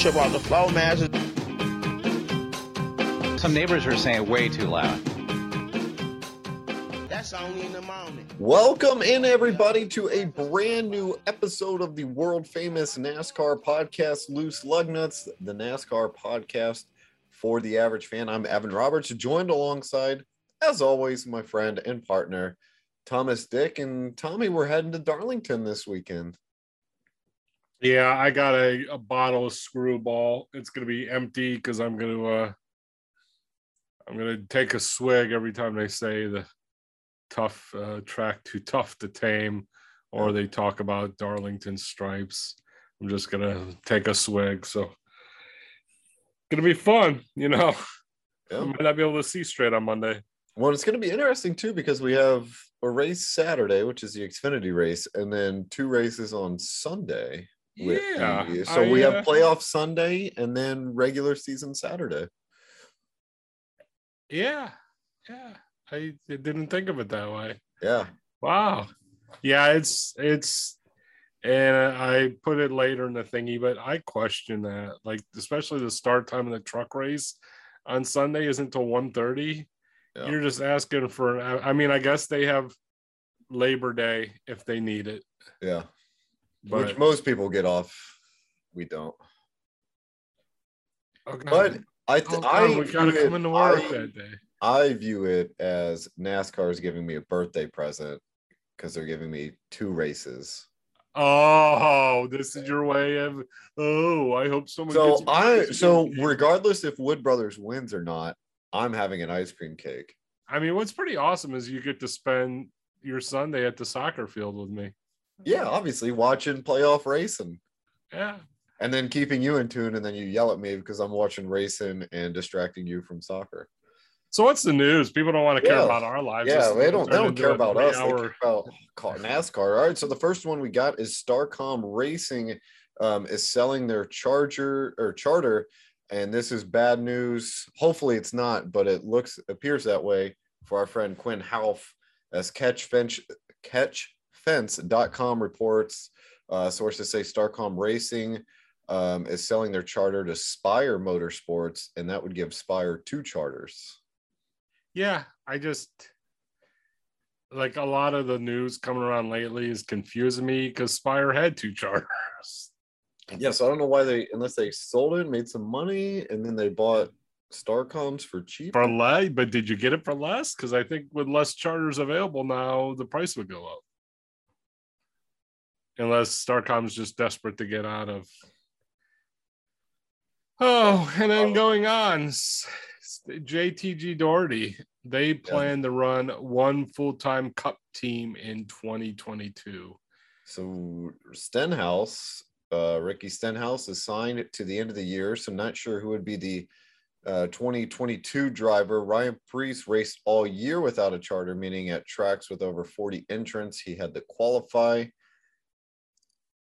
trip off the floor, man. Some neighbors are saying way too loud. That's only in the morning. Welcome in, everybody, to a brand new episode of the world famous NASCAR podcast, Loose Lugnuts, the NASCAR podcast for the average fan. I'm Evan Roberts, joined alongside, as always, my friend and partner, Thomas Dick. And Tommy, we're heading to Darlington this weekend. Yeah, I got a, a bottle of screwball. It's gonna be empty because I'm gonna uh I'm gonna take a swig every time they say the tough uh, track too tough to tame, or they talk about Darlington stripes. I'm just gonna take a swig. So gonna be fun, you know. Yeah. I might not be able to see straight on Monday. Well, it's going to be interesting too because we have a race Saturday, which is the Xfinity race, and then two races on Sunday. With Yeah, so I, we uh, have playoff Sunday and then regular season Saturday. Yeah, yeah. I didn't think of it that way. Yeah. Wow. Yeah, it's it's and I put it later in the thingy, but I question that. Like, especially the start time of the truck race on Sunday isn't till 1.30. Yeah. You're just asking for I mean, I guess they have Labor Day if they need it. Yeah. But Which most people get off. We don't. God. But I, th- Oh, I, God, we gotta come into work I, that day. I view it as NASCAR is giving me a birthday present because they're giving me two races. Oh, this is your way of oh, I hope someone So gets I so regardless if Wood Brothers wins or not, I'm having an ice cream cake. I mean, what's pretty awesome is you get to spend your Sunday at the soccer field with me. Yeah, obviously watching playoff racing Yeah. and then keeping you in tune, and then you yell at me because I'm watching racing and distracting you from soccer. So what's the news? People don't want to care Yeah. about our lives. Yeah, they don't they don't care about us. They care about car- NASCAR. All right, so the first one we got is Starcom Racing um, is selling their Charger or charter, and this is bad news. Hopefully, it's not, but it looks appears that way for our friend Quin Houff as Catch Fence CatchFence.com reports. Uh, sources say Starcom Racing um, is selling their charter to Spire Motorsports, and that would give Spire two charters. Yeah, I just like a lot of the news coming around lately is confusing me because Spire had two charters. Yeah, so I don't know why they unless they sold it, made some money, and then they bought Starcoms for cheap. For less, but did you get it for less? Because I think with less charters available now, the price would go up. Unless Starcom's just desperate to get out of. Oh, and then going on, JTG Daugherty, they plan to run one full time cup team in 2022. So Stenhouse, uh, Ricky Stenhouse is signed to the end of the year. So I'm not sure who would be the uh, 2022 driver. Ryan Preece raced all year without a charter, meaning at tracks with over 40 entrants, he had to qualify.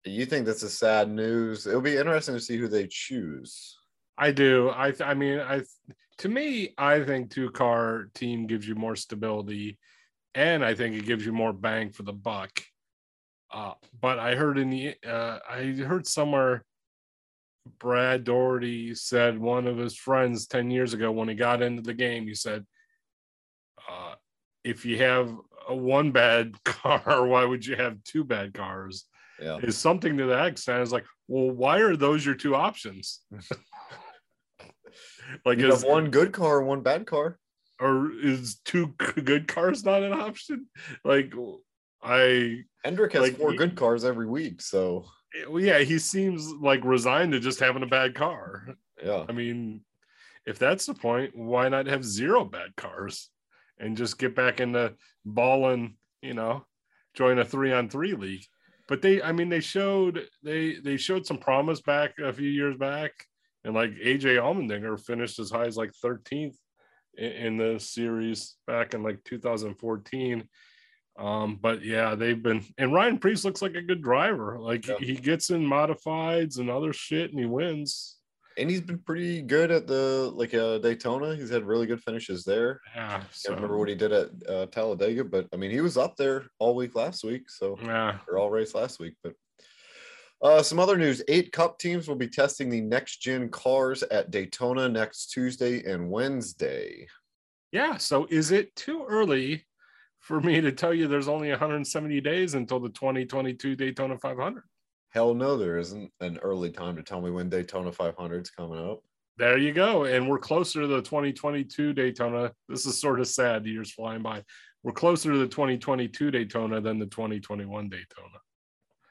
You think this is sad news? It'll be interesting to see who they choose. I do. I th- I mean, I to me, I think two car team gives you more stability, and I think it gives you more bang for the buck. Uh, but I heard in the uh, I heard somewhere Brad Daugherty said one of his friends ten years ago when he got into the game, he said, uh, "If you have a one bad car, why would you have two bad cars?" Yeah. Is something to that extent. Is like, well, why are those your two options? like, You is have one good car, one bad car. or is two good cars not an option? Like, I Hendrick has Like, four he- good cars every week. So yeah, he seems like resigned to just having a bad car. yeah. I mean, if that's the point, why not have zero bad cars and just get back into balling? You know, join a three on three league. But they, I mean, they showed they they showed some promise back a few years back, and like AJ Allmendinger finished as high as like 13th in, in the series back in like 2014. Um, but yeah, they've been and Ryan Preece looks like a good driver. Like Yeah. he gets in modifieds and other shit and he wins. And he's been pretty good at the like uh, Daytona. He's had really good finishes there. Yeah. I So, can't remember what he did at uh, Talladega, but I mean, he was up there all week last week. So yeah. or all race last week. But Uh, some other news: eight Cup teams will be testing the next gen cars at Daytona next Tuesday and Wednesday. Yeah. So is it too early for me to tell you there's only 170 days until the 2022 Daytona 500? Hell no, there isn't an early time to tell me when Daytona 500 is coming up. There you go. And we're closer to the 2022 Daytona. This is sort of sad. The years flying by. We're closer to the 2022 Daytona than the 2021 Daytona.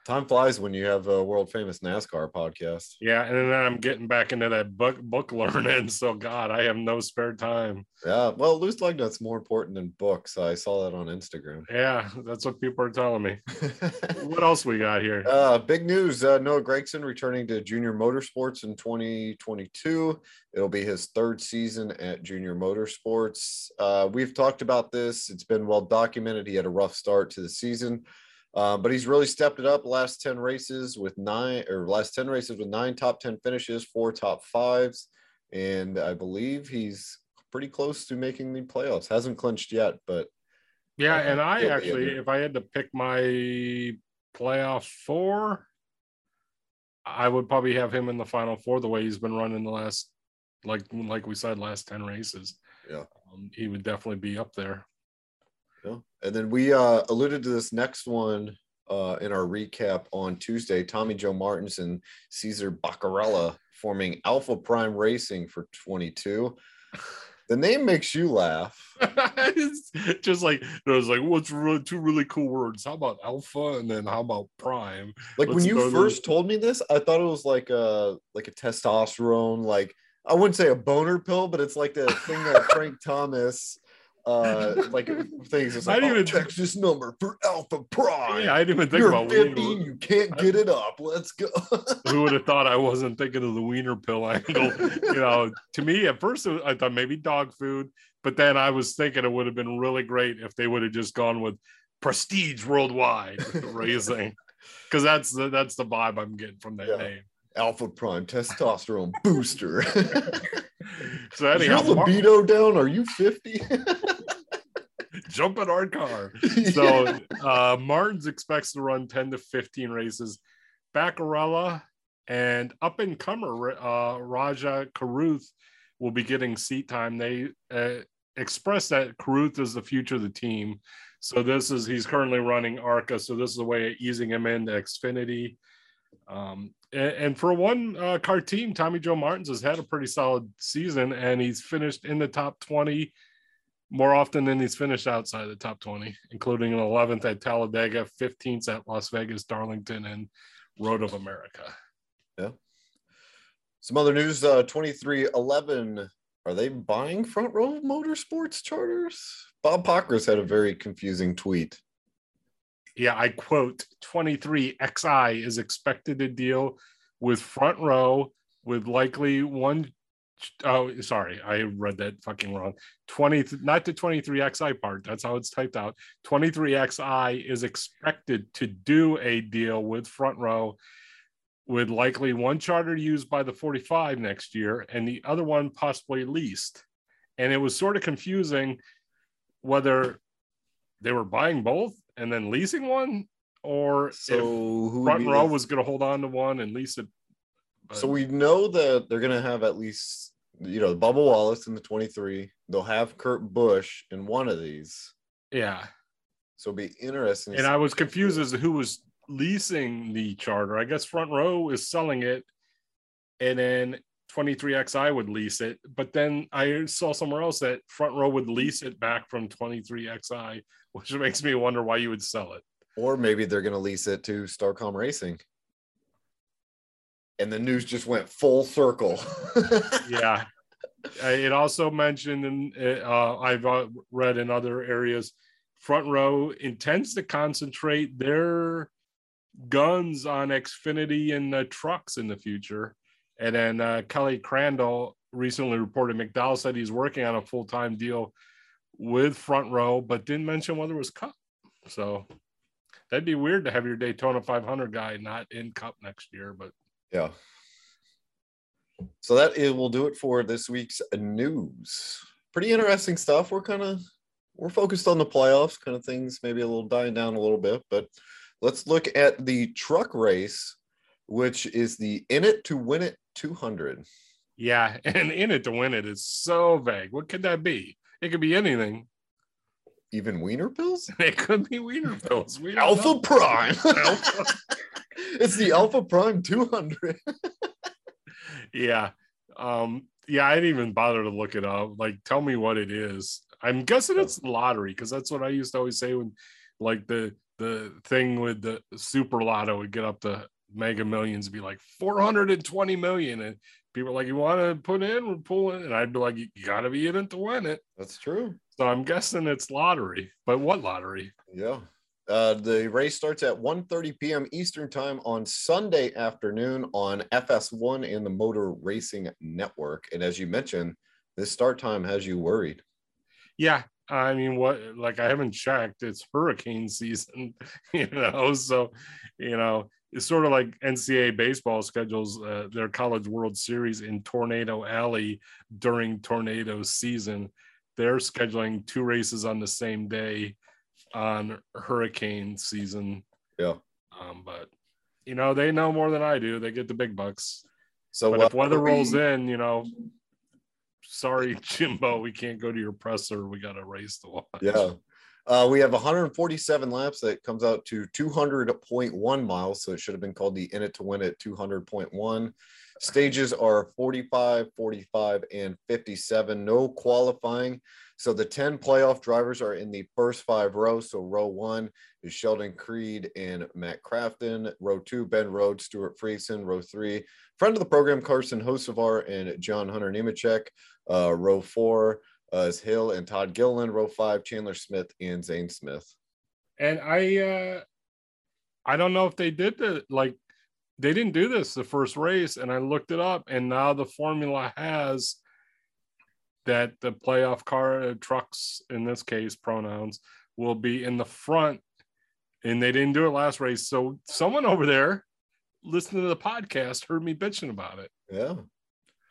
Time flies when you have a world famous NASCAR podcast. Yeah, and then I'm getting back into that book book learning. So God, I have no spare time. Yeah, well, loose lug nut's more important than books. I saw that on Instagram. Yeah, that's what people are telling me. what else we got here? Uh, big news: uh, Noah Gragson returning to Junior Motorsports in 2022. It'll be his third season at Junior Motorsports. Uh, we've talked about this; it's been well documented. He had a rough start to the season. Uh, but he's really stepped it up last 10 races with nine or last 10 races with nine top 10 finishes, four top fives. And I believe he's pretty close to making the playoffs. Hasn't clinched yet, but yeah. I And I think he'll be in actually, if I had to pick my playoff four, I would probably have him in the final four the way he's been running the last, like like we said, last 10 races. Yeah. Um, he would definitely be up there. And then we uh, alluded to this next one uh, in our recap on Tuesday. Tommy Joe Martins and Caesar Bacarella forming Alpha Prime Racing for 22. The name makes you laugh. it's just like it was like what's really two really cool words how about alpha and then how about prime Like when Let's you go to- first told me this, I thought it was like a like a testosterone, like I wouldn't say a boner pill, but it's like the thing that Frank Thomas uh like things. It's I didn't oh, even- text this number for Alpha Prime. yeah i didn't even think You're about 50 wiener. you can't get it up. Let's go. who would have thought i wasn't thinking of the wiener pill angle you know to me at first i thought maybe dog food but then i was thinking it would have been really great if they would have just gone with prestige worldwide raising, because that's the that's the vibe i'm getting from that Yeah. name Alpha Prime testosterone booster. so Is your anyhow Mar- libido down? Are you 50? Jump in our car so uh Martins expects to run 10 to 15 races. Bacarella and up and comer uh Rajah Caruth will be getting seat time. They uh, expressed that Caruth is the future of the team. So this is he's currently running ARCA. So this is a way of easing him into Xfinity. Um, and, and for one uh, car team, Tommy Joe Martins has had a pretty solid season, and he's finished in the top 20 more often than he's finished outside the top 20, including an 11th at Talladega, 15th at Las Vegas, Darlington, and Road of America. Yeah. Some other news uh 23XI. Are they buying front row motorsports charters? Bob Pockrass had a very confusing tweet. Yeah, I quote 23XI is expected to deal with front row with likely one. Oh, sorry, I read that fucking wrong. 20, not the 23XI part. That's how it's typed out. 23XI is expected to do a deal with front row with likely one charter used by the 45 next year and the other one possibly leased. And it was sort of confusing whether they were buying both and then leasing one, or So if front row the- was going to hold on to one and lease it. But- So we know that they're gonna have at least you know Bubba Wallace in the 23. They'll have Kurt Busch in one of these. yeah, So it'll be interesting. and I was confused as to who was leasing the charter. I guess front row is selling it, and then 23XI would lease it. But then I saw somewhere else that front row would lease it back from 23XI, which makes me wonder why you would sell it. Or maybe they're gonna lease it to Starcom Racing. And the news just went full circle. yeah. It also mentioned, and uh, I've uh, read in other areas, front row intends to concentrate their guns on Xfinity and uh, trucks in the future. And then uh, Kelly Crandall recently reported McDowell said he's working on a full time deal with front row, but didn't mention whether it was Cup. So that'd be weird to have your Daytona 500 guy not in Cup next year, but Yeah. So that is, will do it for this week's news. Pretty interesting stuff. We're kind of we're focused on the playoffs, kind of things, maybe a little dying down a little bit, but let's look at the truck race which is the In It to Win It 200. Yeah, and in it to win it is so vague. What could that be? It could be anything. Even Wiener Pills? It could be Wiener Pills. Alpha. Prime. Alpha. it's the Alpha Prime 200. Yeah. Um, yeah, I didn't even bother to look it up. Like, tell me what it is. I'm guessing it's lottery because that's what I used to always say when, like, the the thing with the super lotto would get up to mega millions, be like 420 million, and people are like, "You want to put in? We're pulling," and I'd be like, "You got to be in it to win it." That's true. So I'm guessing it's lottery, but what lottery? Yeah. Uh, the race starts at 1.30 p.m. Eastern Time on Sunday afternoon on FS1 and the Motor Racing Network. And as you mentioned, this start time has you worried. Yeah, I mean, what? Like, I haven't checked. It's hurricane season, you know. So, you know, it's sort of like NCAA baseball schedules uh, their College World Series in Tornado Alley during tornado season. They're scheduling two races on the same day on hurricane season. Yeah. Um, but you know, they know more than I do. They get the big bucks. So But if weather we- rolls in, you know, sorry, Jimbo, we can't go to your presser. We got a race to watch. Yeah. Uh, we have 147 laps that comes out to 200.1 miles. So it should have been called the In It to Win It 200.1. Stages are 45, 45, and 57. No qualifying. So the 10 playoff drivers are in the first five rows. So row one is Sheldon Creed and Matt Crafton. Row two, Ben Rhodes, Stewart Friesen. Row three, friend of the program, Carson Hocevar and John Hunter Nemechek. Uh, row four, uh, is Hill and Todd Gilliland. Row five, Chandler Smith and Zane Smith. And I uh I don't know if they did the like they didn't do this the first race, and I looked it up, and now the formula has that the playoff car trucks in this case pronouns will be in the front and they didn't do it last race so someone over there listening to the podcast heard me bitching about it Yeah.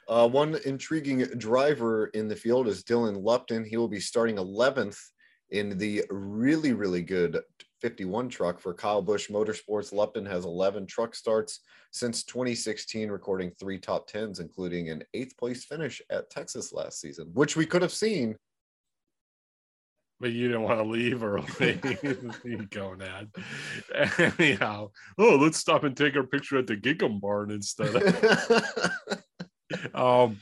Uh, one intriguing driver in the field is Dylan Lupton. He will be starting 11th in the really, really good 51 truck for Kyle Busch Motorsports. Lupton has 11 truck starts since 2016, recording three top tens, including an eighth place finish at Texas last season, which we could have seen. but you didn't want to leave early. you go, Nad. Anyhow, oh, let's stop and take our picture at the Giggum Barn instead. um,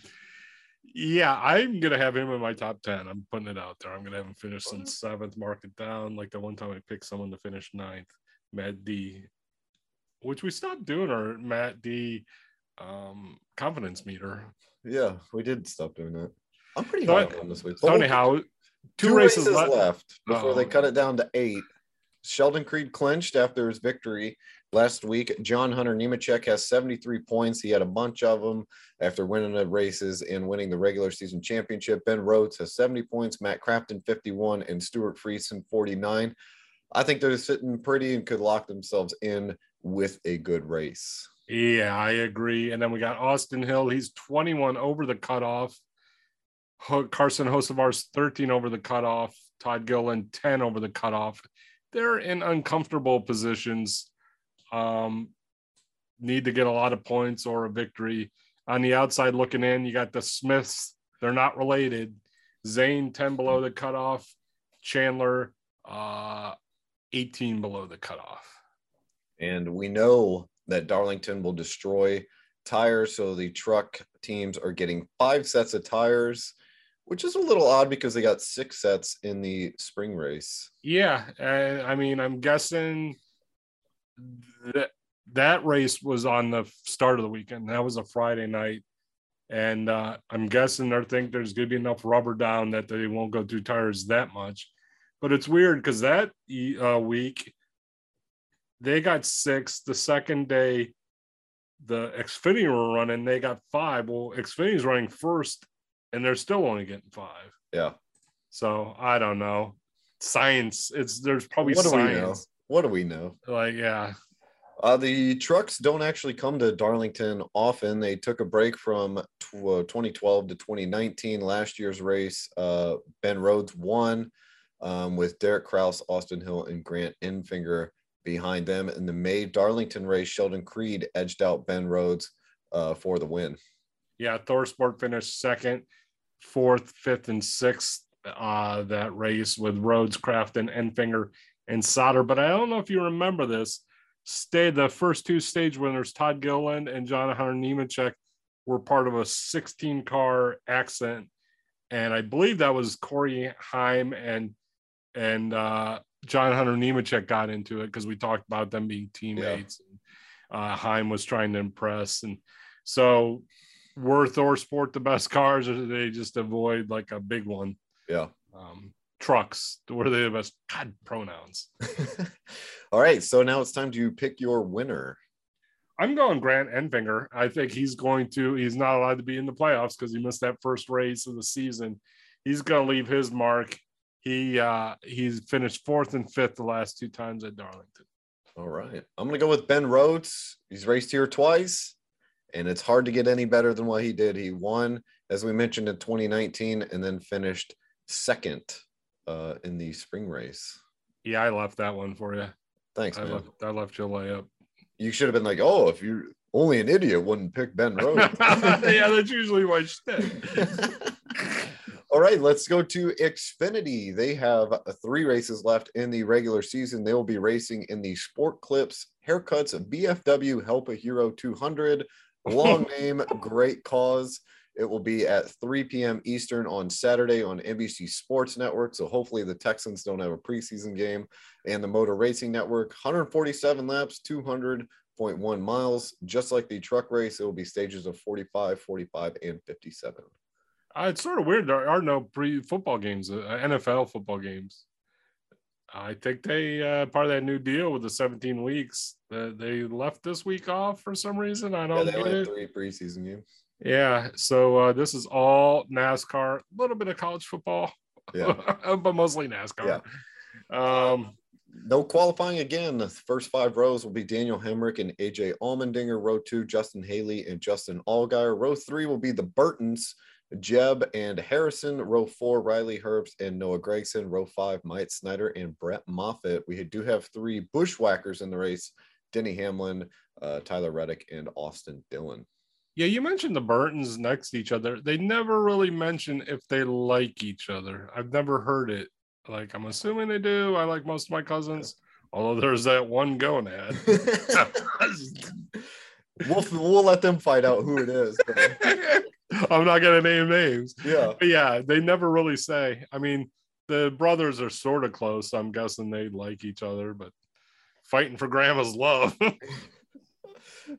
yeah, I'm gonna have him in my top ten. I'm putting it out there. I'm gonna have him finish in seventh, mark it down. Like the one time I picked someone to finish ninth, Matt D, which we stopped doing our Matt D um confidence meter. yeah, we did stop doing that. I'm pretty So high I- on this week. So we'll- anyhow, two, two races, races, left. left, before they Oh. cut it down to eight. Sheldon Creed clinched after his victory last week. John Hunter Nemechek has 73 points. He had a bunch of them after winning the races and winning the regular season championship. Ben Rhodes has 70 points, Matt Crafton 51, and Stewart Friesen 49. I think they're sitting pretty and could lock themselves in with a good race. Yeah, I agree. And then we got Austin Hill. He's 21 over the cutoff. Carson Hocevar's 13 over the cutoff. Todd Gillen 10 over the cutoff. They're in uncomfortable positions. Um, need to get a lot of points or a victory. On the outside looking in, you got the Smiths. They're not related. Zane 10 below the cutoff. Chandler uh, 18 below the cutoff. And we know that Darlington will destroy tires. So the truck teams are getting five sets of tires, which is a little odd because they got six sets in the spring race. Yeah, I mean, I'm guessing that that race was on the start of the weekend. That was a Friday night, and uh, I'm guessing they think there's going to be enough rubber down that they won't go through tires that much. But it's weird because that uh, week they got six. The second day, the Xfinity were running, they got five. Well, Xfinity's running first, and they're still only getting five. Yeah. So I don't know. Science. It's there's probably what do we know? science. What do we know? Like yeah, Uh, the trucks don't actually come to Darlington often. They took a break from tw- uh, 2012 to 2019. Last year's race, uh, Ben Rhodes won um, with Derek Kraus, Austin Hill, and Grant Enfinger behind them. In the May Darlington race, Sheldon Creed edged out Ben Rhodes uh, for the win. Yeah, ThorSport finished second, fourth, fifth, and sixth uh, that race with Rhodes, Kraft, and Enfinger and Sauter. But I don't know if you remember this. Stay the first two stage winners, Todd Gilliland and John Hunter Nemechek, were part of a 16 car accident. And I believe that was Corey Heim and and uh, John Hunter Nemechek got into it because we talked about them being teammates. Yeah. Uh, Heim was trying to impress. And so were ThorSport the best cars or did they just avoid like a big one? Yeah. Um, trucks were they the best? God, pronouns. All right. So now it's time to pick your winner. I'm going Grant Enfinger. I think he's going to, he's not allowed to be in the playoffs because he missed that first race of the season. He's going to leave his mark. He uh he's finished fourth and fifth the last two times at Darlington. All right. I'm gonna go with Ben Rhodes. He's raced here twice, and it's hard to get any better than what he did. He won, as we mentioned, in 2019, and then finished second uh in the spring race. Yeah, I left that one for you. Thanks, I man. left I left you layup. You should have been like, oh, if you're only an idiot wouldn't pick Ben Rhodes. yeah, that's usually my shtick. All right, let's go to Xfinity. They have three races left in the regular season. They will be racing in the Sport Clips Haircuts VFW Help a Hero 200. Long name, great cause. It will be at 3 p.m. Eastern on Saturday on NBC Sports Network. So hopefully the Texans don't have a preseason game. And the Motor Racing Network, 147 laps, 200.1 miles. Just like the truck race, it will be stages of 45, 45, and 57. Uh, it's sort of weird. There are no pre football games, uh, NFL football games. I think they uh, part of that new deal with the 17 weeks that they left this week off for some reason. I don't yeah, they get it. three preseason games. Yeah, so uh, this is all NASCAR, a little bit of college football, Yeah. but mostly NASCAR. Um, No qualifying again. The first five rows will be Daniel Hemric and AJ Allmendinger. Row two, Justin Haley and Justin Allgaier. Row three will be the Burtons, Jeb and Harrison. Row four, Riley Herbst and Noah Gragson. Row five, Myatt Snider and Brett Moffitt. We do have three bushwhackers in the race Denny Hamlin, uh, Tyler Reddick, and Austin Dillon. Yeah, you mentioned the Burtons next to each other. They never really mention if they like each other. I've never heard it. Like, I'm assuming they do. I like most of my cousins, although there's that one going at. we'll, we'll let them find out who it is. I'm not gonna name names. yeah. But yeah, they never really say. I mean, the brothers are sort of close. So I'm guessing they like each other, but fighting for grandma's love.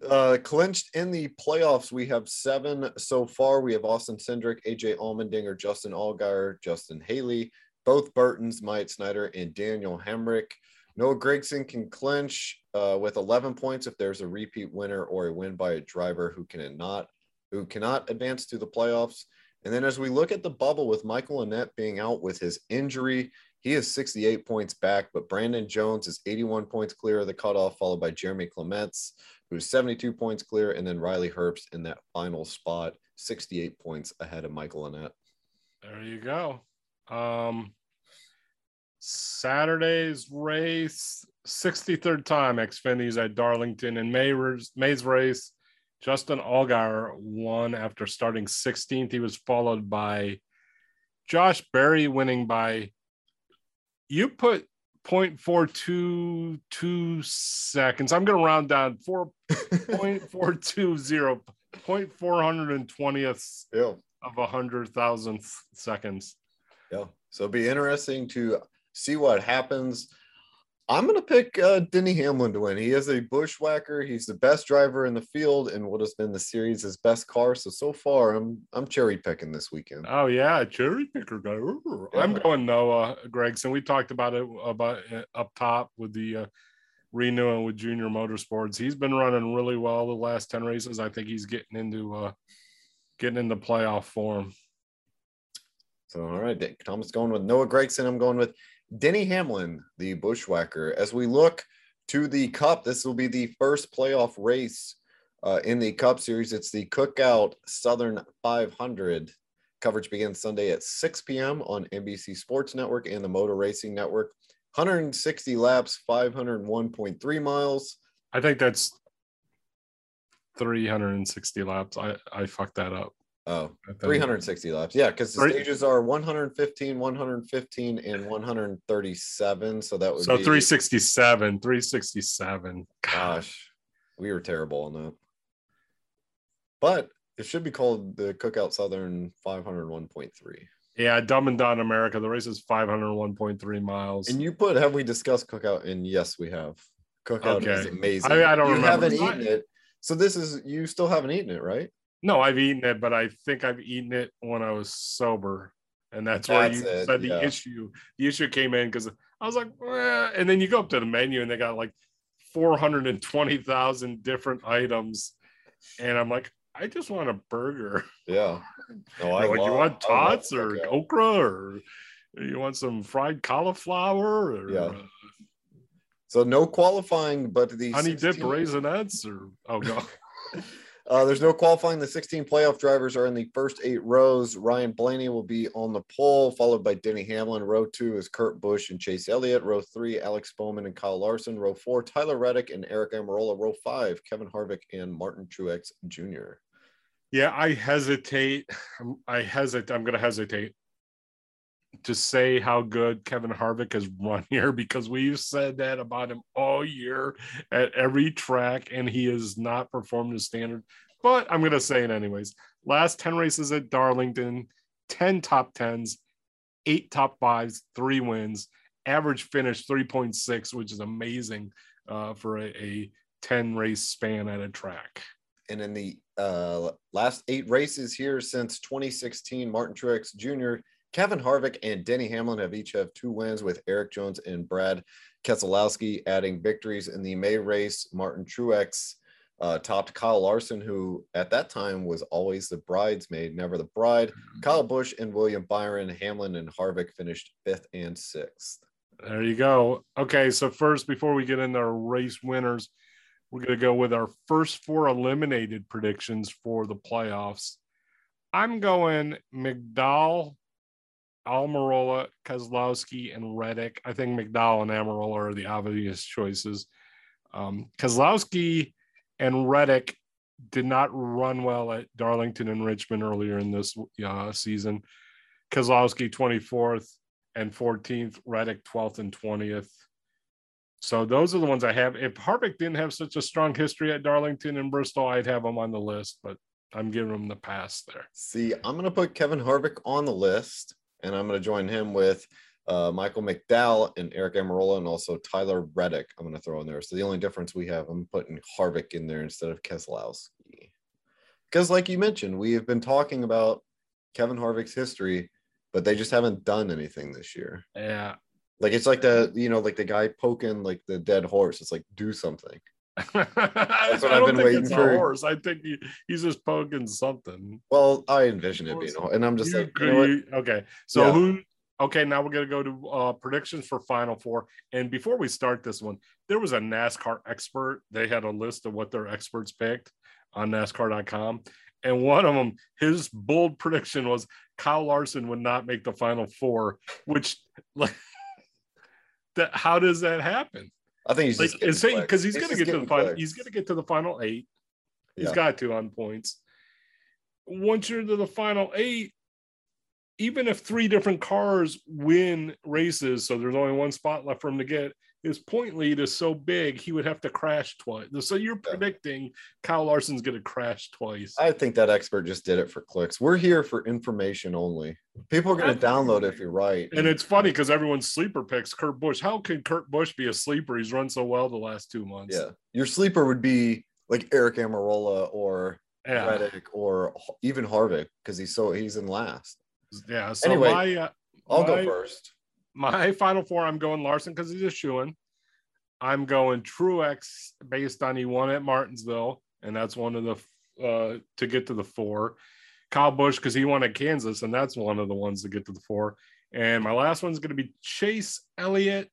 Uh, clinched in the playoffs, we have seven so far. We have Austin Cindric, AJ Allmendinger, Justin Allgaier, Justin Haley, both Burtons, Myatt Snider, and Daniel Hemric. Noah Gragson can clinch uh, with 11 points if there's a repeat winner or a win by a driver who cannot who cannot advance to the playoffs. And then as we look at the bubble with Michael Annett being out with his injury, he is 68 points back, but Brandon Jones is 81 points clear of the cutoff, followed by Jeremy Clements, who's 72 points clear, and then Riley Herbst in that final spot, 68 points ahead of Michael Annett. there you go. Um, Saturday's race, 63rd time Xfinity's at Darlington and May's, race. Justin Allgaier won after starting 16th. He was followed by Josh Berry winning by you put 0.422 seconds. I'm going to round down 4.420, 0.420th Yeah. of a hundred thousandth seconds. Yeah. So it'll be interesting to see what happens. I'm going to pick uh, Denny Hamlin to win. He is a bushwhacker. He's the best driver in the field and what has been the series' best car. So so far, I'm I'm cherry picking this weekend. Oh yeah, cherry picker guy. Ooh. I'm going Noah Gragson. We talked about it about uh, up top with the uh, renewing with Junior Motorsports. He's been running really well the last ten races. I think he's getting into uh, getting into playoff form. So all right, Dick. Thomas going with Noah Gragson. I'm going with Denny Hamlin, the bushwhacker. As we look to the Cup, this will be the first playoff race uh, in the Cup Series. It's the Cookout Southern 500. Coverage begins Sunday at 6 p.m. on NBC Sports Network and the Motor Racing Network. 160 laps, 501.3 miles. I think that's 360 laps. I I fucked that up. Oh, 360 laps. Yeah, because the stages are 115, 115, and 137. So that would So be 367, 367. Gosh. Gosh, we were terrible on that. But it should be called the Cookout Southern 501.3. Yeah, Dumb and Down America. The race is 501.3 miles. And you put, have we discussed Cookout? And yes, we have. Cookout is amazing. I- I don't you remember. haven't eaten it. So this is, you still haven't eaten it, right? No, I've eaten it, but I think I've eaten it when I was sober. And that's where you it, said the yeah. issue. The issue came in because I was like, "Eh," and then you go up to the menu and they got like 420,000 different items. And I'm like, I just want a burger. Yeah. No, I like, you want I love tots or okra or you want some fried cauliflower or Yeah. uh, So no qualifying, but the honey dipped 16 raisinets or oh no. Uh, there's no qualifying. The 16 playoff drivers are in the first eight rows. Ryan Blaney will be on the pole, followed by Denny Hamlin. Row two is Kurt Busch and Chase Elliott. Row three, Alex Bowman and Kyle Larson. Row four, Tyler Reddick and Aric Almirola. Row five, Kevin Harvick and Martin Truex Jr. Yeah, I hesitate. I hesitate. I'm going to hesitate to say how good Kevin Harvick has run here because we've said that about him all year at every track, and he has not performed to standard. But I'm going to say it anyways. Last 10 races at Darlington, 10 top 10s, eight top fives, three wins, average finish 3.6, which is amazing uh, for a, a 10 race span at a track. And in the uh, last eight races here since 2016, Martin Truex Jr., Kevin Harvick, and Denny Hamlin have each have two wins with Erik Jones and Brad Keselowski adding victories in the May race. Martin Truex uh, topped Kyle Larson, who at that time was always the bridesmaid, never the bride. Kyle Busch and William Byron, Hamlin and Harvick finished fifth and sixth. There you go. Okay, so first, before we get into our race winners, we're going to go with our first four eliminated predictions for the playoffs. I'm going McDowell, Almirola, Keselowski, and Reddick. I think McDowell and Almirola are the obvious choices. Um, Keselowski and Reddick did not run well at Darlington and Richmond earlier in this uh, season. Keselowski 24th and 14th, Reddick 12th and 20th. So those are the ones I have. If Harvick didn't have such a strong history at Darlington and Bristol, I'd have him on the list, but I'm giving him the pass there. See, I'm going to put Kevin Harvick on the list, and I'm going to join him with uh, Michael McDowell and Aric Almirola, and also Tyler Reddick. I'm going to throw in there. So the only difference we have, I'm putting Harvick in there instead of Keselowski. Because, like you mentioned, we have been talking about Kevin Harvick's history, but they just haven't done anything this year. Yeah. Like it's like the you know like the guy poking like the dead horse. It's like do something. That's what I've I don't been think waiting it's for. a horse. I think he, he's just poking something. Well, I envision it being, a- and I'm just You like, you know you- okay. So Yeah. who? Okay, now we're gonna go to uh, predictions for Final Four. And before we start this one, there was a NASCAR expert. They had a list of what their experts picked on NASCAR.com, and one of them, his bold prediction was Kyle Larson would not make the Final Four. Which, like, that how does that happen? I think he's Like, just because he's clicks. gonna get to the final. He's gonna get to the final eight. He's Yeah. got to on points. Once you're to the final eight, even if three different cars win races, so there's only one spot left for him to get, his point lead is so big he would have to crash twice. So you're Yeah. predicting Kyle Larson's going to crash twice. I think that expert just did it for clicks. We're here for information only. People are going to download if you're right. and it's funny because everyone's sleeper picks Kurt Busch. How can Kurt Busch be a sleeper? He's run so well the last two months. yeah, your sleeper would be like Aric Almirola or yeah, Reddick or even Harvick because he's so he's in last. yeah. So Anyway, my, uh, I'll my- go first. My final four, I'm going Larson because he's a shoe I'm going Truex based on he won at Martinsville, and that's one of the uh, to get to the four. Kyle Busch because he won at Kansas, and that's one of the ones to get to the four. And my last one's going to be Chase Elliott,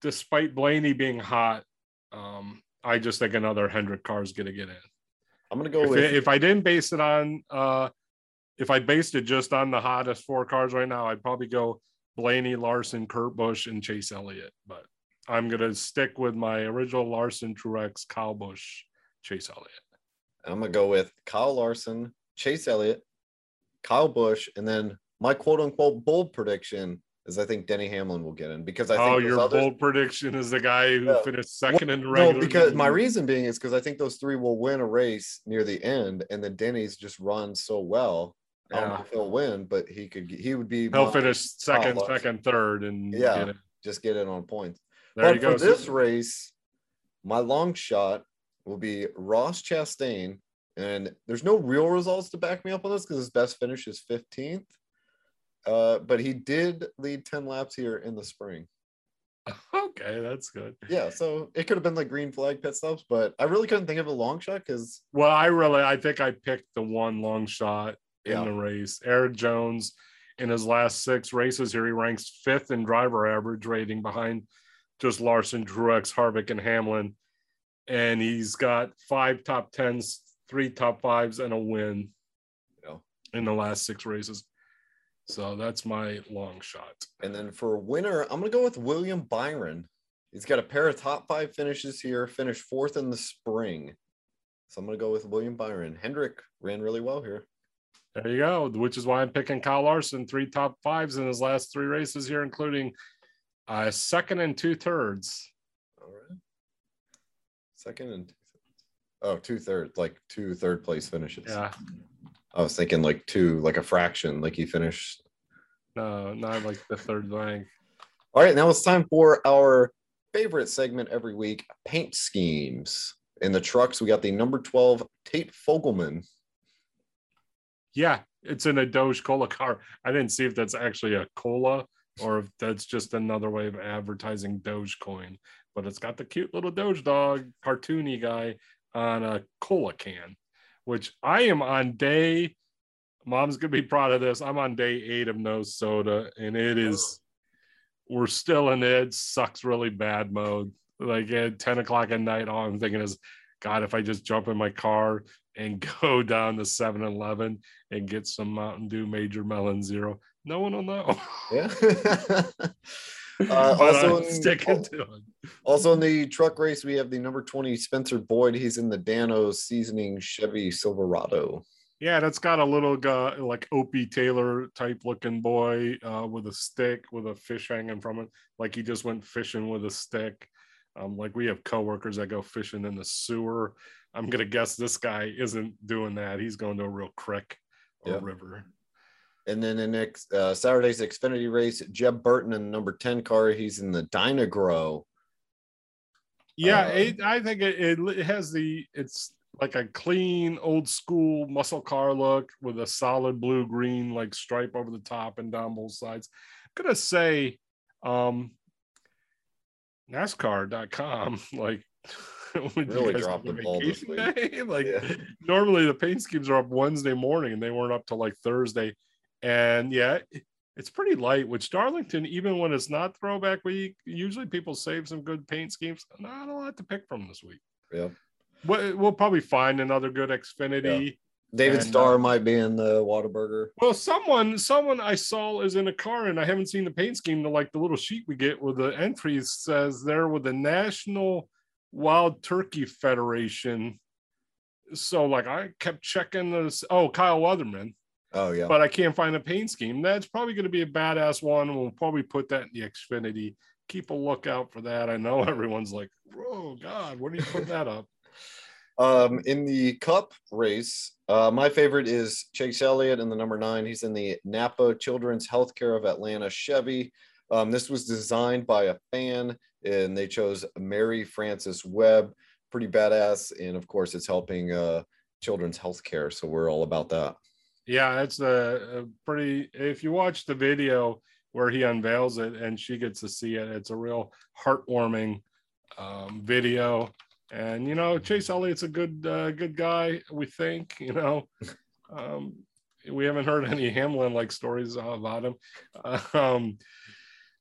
despite Blaney being hot. Um, I just think another Hendrick car is going to get in. I'm going to go If, with it- if I didn't base it on, uh, if I based it just on the hottest four cars right now, I'd probably go Blaney, Larson, Kurt Busch, and Chase Elliott. But I'm gonna stick with my original Larson, Truex, Kyle Busch, Chase Elliott. I'm gonna go with Kyle Larson, Chase Elliott, Kyle Busch, and then my quote unquote bold prediction is I think Denny Hamlin will get in because I think oh, your others- bold prediction is the guy who Yeah. finished second in the No, regular. because my reason being is because I think those three will win a race near the end, and then Denny's just run so well. I don't know if he'll win, but he could. He would be. he'll finish second, second, third, and Yeah. get just get it on points. there but you go. for this race, my long shot will be Ross Chastain, and there's no real results to back me up on this because his best finish is 15th. Uh, but he did lead 10 laps here in the spring. okay, that's good. Yeah, so it could have been like green flag pit stops, but I really couldn't think of a long shot because Well, I really, I think I picked the one long shot in the race. Erik Jones, in his last six races here, he ranks fifth in driver average rating behind just Larson, Truex, Harvick, and Hamlin. And he's got five top tens, three top fives, and a win Yeah. in the last six races. So that's my long shot. And then for a winner, I'm gonna go with William Byron. He's got a pair of top five finishes here, finished fourth in the spring. So I'm gonna go with William Byron. Hendrick ran really well here. There you go, which is why I'm picking Kyle Larson, three top fives in his last three races here, including uh, second and two thirds. All right. Second and two thirds. Oh, two thirds, like two third place finishes. Yeah, I was thinking like two, like a fraction, like he finished. no, not like the third rank. All right, now it's time for our favorite segment every week paint schemes. In the trucks, we got the number 12 Tate Fogleman. Yeah, it's in a Doge Cola car. I didn't see if that's actually a cola or if that's just another way of advertising Dogecoin, but it's got the cute little Doge dog, cartoony guy on a cola can, which I am on day. Mom's gonna be proud of this. I'm on day eight of no soda, and it is. We're still in it. Sucks really bad mode. Like at 10 o'clock at night, all I'm thinking is, God, if I just jump in my car and go down to 7 Eleven and get some Mountain Dew Major Melon Zero, no one will know. Yeah. uh, also, in, sticking to it. also in the truck race, we have the number 20 Spencer Boyd. He's in the Dano seasoning Chevy Silverado. Yeah, that's got a little guy, like Opie Taylor type looking boy uh, with a stick with a fish hanging from it. Like he just went fishing with a stick. Um, like we have coworkers that go fishing in the sewer. I'm gonna guess this guy isn't doing that. He's going to a real creek or Yeah. river. And then in next uh, Saturday's Xfinity race, Jeb Burton in the number 10 car. He's in the Dynagrow. Yeah, Uh, it, I think it, it, has the it's like a clean old school muscle car look with a solid blue green like stripe over the top and down both sides. I'm gonna say um NASCAR.com like Really dropped the ball this day? like Yeah. normally the paint schemes are up Wednesday morning and they weren't up till like Thursday. And yeah, it's pretty light, which Darlington, even when it's not throwback week, usually people save some good paint schemes. Not a lot to pick from this week. Yeah. We'll, we'll probably find another good Xfinity. David And, Starr uh, might be in the Whataburger. Well, someone, someone I saw is in a car, and I haven't seen the paint scheme. The like the little sheet we get with the entries says there with the National Wild Turkey Federation. So like I kept checking this. Oh, Kyle Weatherman. Oh, yeah. but I can't find a paint scheme. That's probably going to be a badass one. We'll probably put that in the Xfinity. Keep a lookout for that. I know everyone's like, "Oh God, when are you putting that up?" Um, in the Cup race, uh, my favorite is Chase Elliott in the number nine. He's in the Napa Children's Healthcare of Atlanta Chevy. Um, this was designed by a fan, and they chose Mary Frances Webb. Pretty badass, and of course, it's helping uh, children's healthcare. So we're all about that. Yeah, it's a, a pretty. If you watch the video where he unveils it and she gets to see it, it's a real heartwarming um, video. And you know, Chase Elliott's a good uh, good guy. We think. You know, um, we haven't heard any Hamlin like stories about him. Um,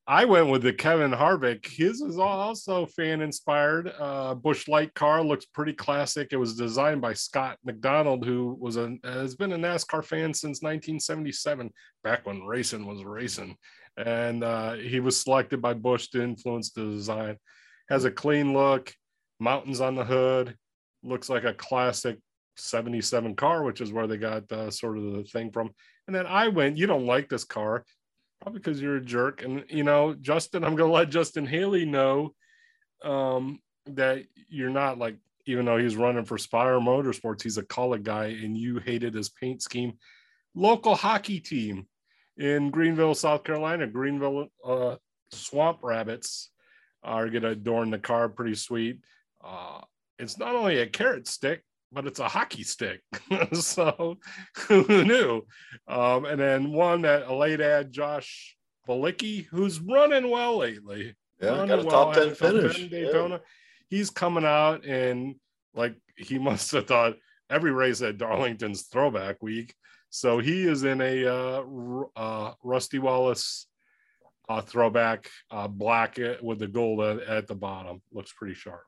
I went with the Kevin Harvick. His is also fan inspired. Uh, Busch Light car looks pretty classic. It was designed by Scott McDonald, who was a has been a NASCAR fan since 1977, back when racing was racing. And uh, he was selected by Busch to influence the design. Has a clean look, mountains on the hood, looks like a classic 77 car, which is where they got uh, sort of the thing from. And then I went, you don't like this car probably because you're a jerk. And you know, Justin, I'm gonna let Justin Haley know um, that you're not like, even though he's running for Spire Motorsports, he's a Kaulig guy, and you hated his paint scheme. Local hockey team in Greenville, South Carolina, Greenville uh, Swamp Rabbits are gonna adorn the car pretty sweet. Uh, it's not only a carrot stick, but it's a hockey stick. so who knew? Um, and then one that a late ad Josh Bilicki, who's running well lately. Yeah, running got a top 10 at Top finish. 10 Daytona. He's coming out and like he must have thought every race at Darlington's throwback week. So he is in a uh, uh, Rusty Wallace uh, throwback uh, black with the gold at, at the bottom. Looks pretty sharp.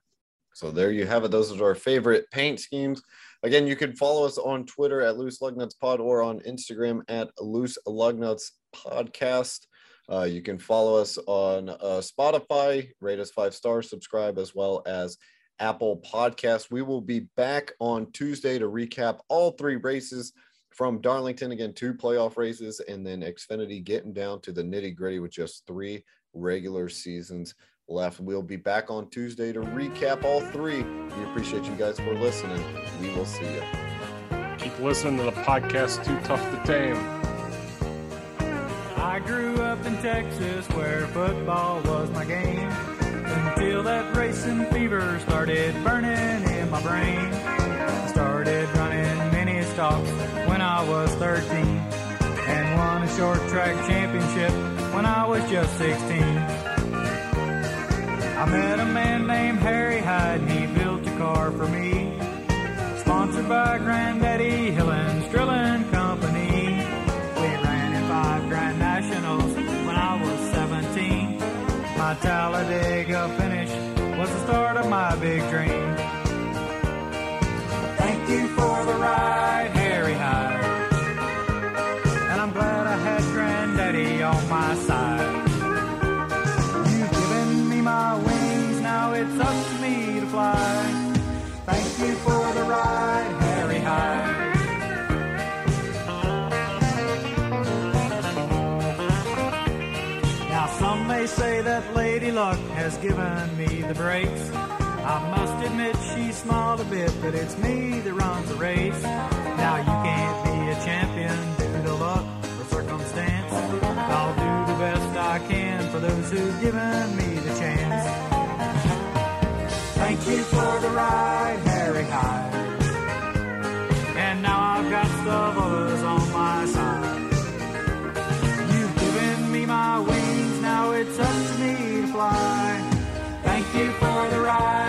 So there you have it. Those are our favorite paint schemes. Again, you can follow us on Twitter at Loose Lugnuts Pod or on Instagram at Loose Lugnuts Podcast. Uh, you can follow us on uh, Spotify, rate us five stars, subscribe, as well as Apple Podcasts. We will be back on Tuesday to recap all three races from Darlington. Again, two playoff races, and then Xfinity getting down to the nitty gritty with just three regular seasons left. We'll be back on Tuesday to recap all three. We appreciate you guys for listening. We will see you. Keep listening to the podcast Too Tough to Tame. I grew up in Texas where football was my game. Until that racing fever started burning in my brain. I started running mini stocks when I was 13 and won a short track championship when I was just 16. I met a man named Harry Hyde and he built a car for me. Sponsored by Granddaddy Hillin's Drilling Company. We ran in five Grand Nationals when I was 17. My Talladega finish was the start of my big dream. Thank you for the ride, Harry Hyde. And I'm glad I had Granddaddy on my side. has given me the breaks. I must admit she smiled a bit, but it's me that runs the race. Now you can't be a champion due to luck or circumstance. I'll do the best I can for those who've given me the chance. Thank you for the ride, Harry Hyde. And now I've got the others on my side. You've given me my wings, now it's up to me to fly right.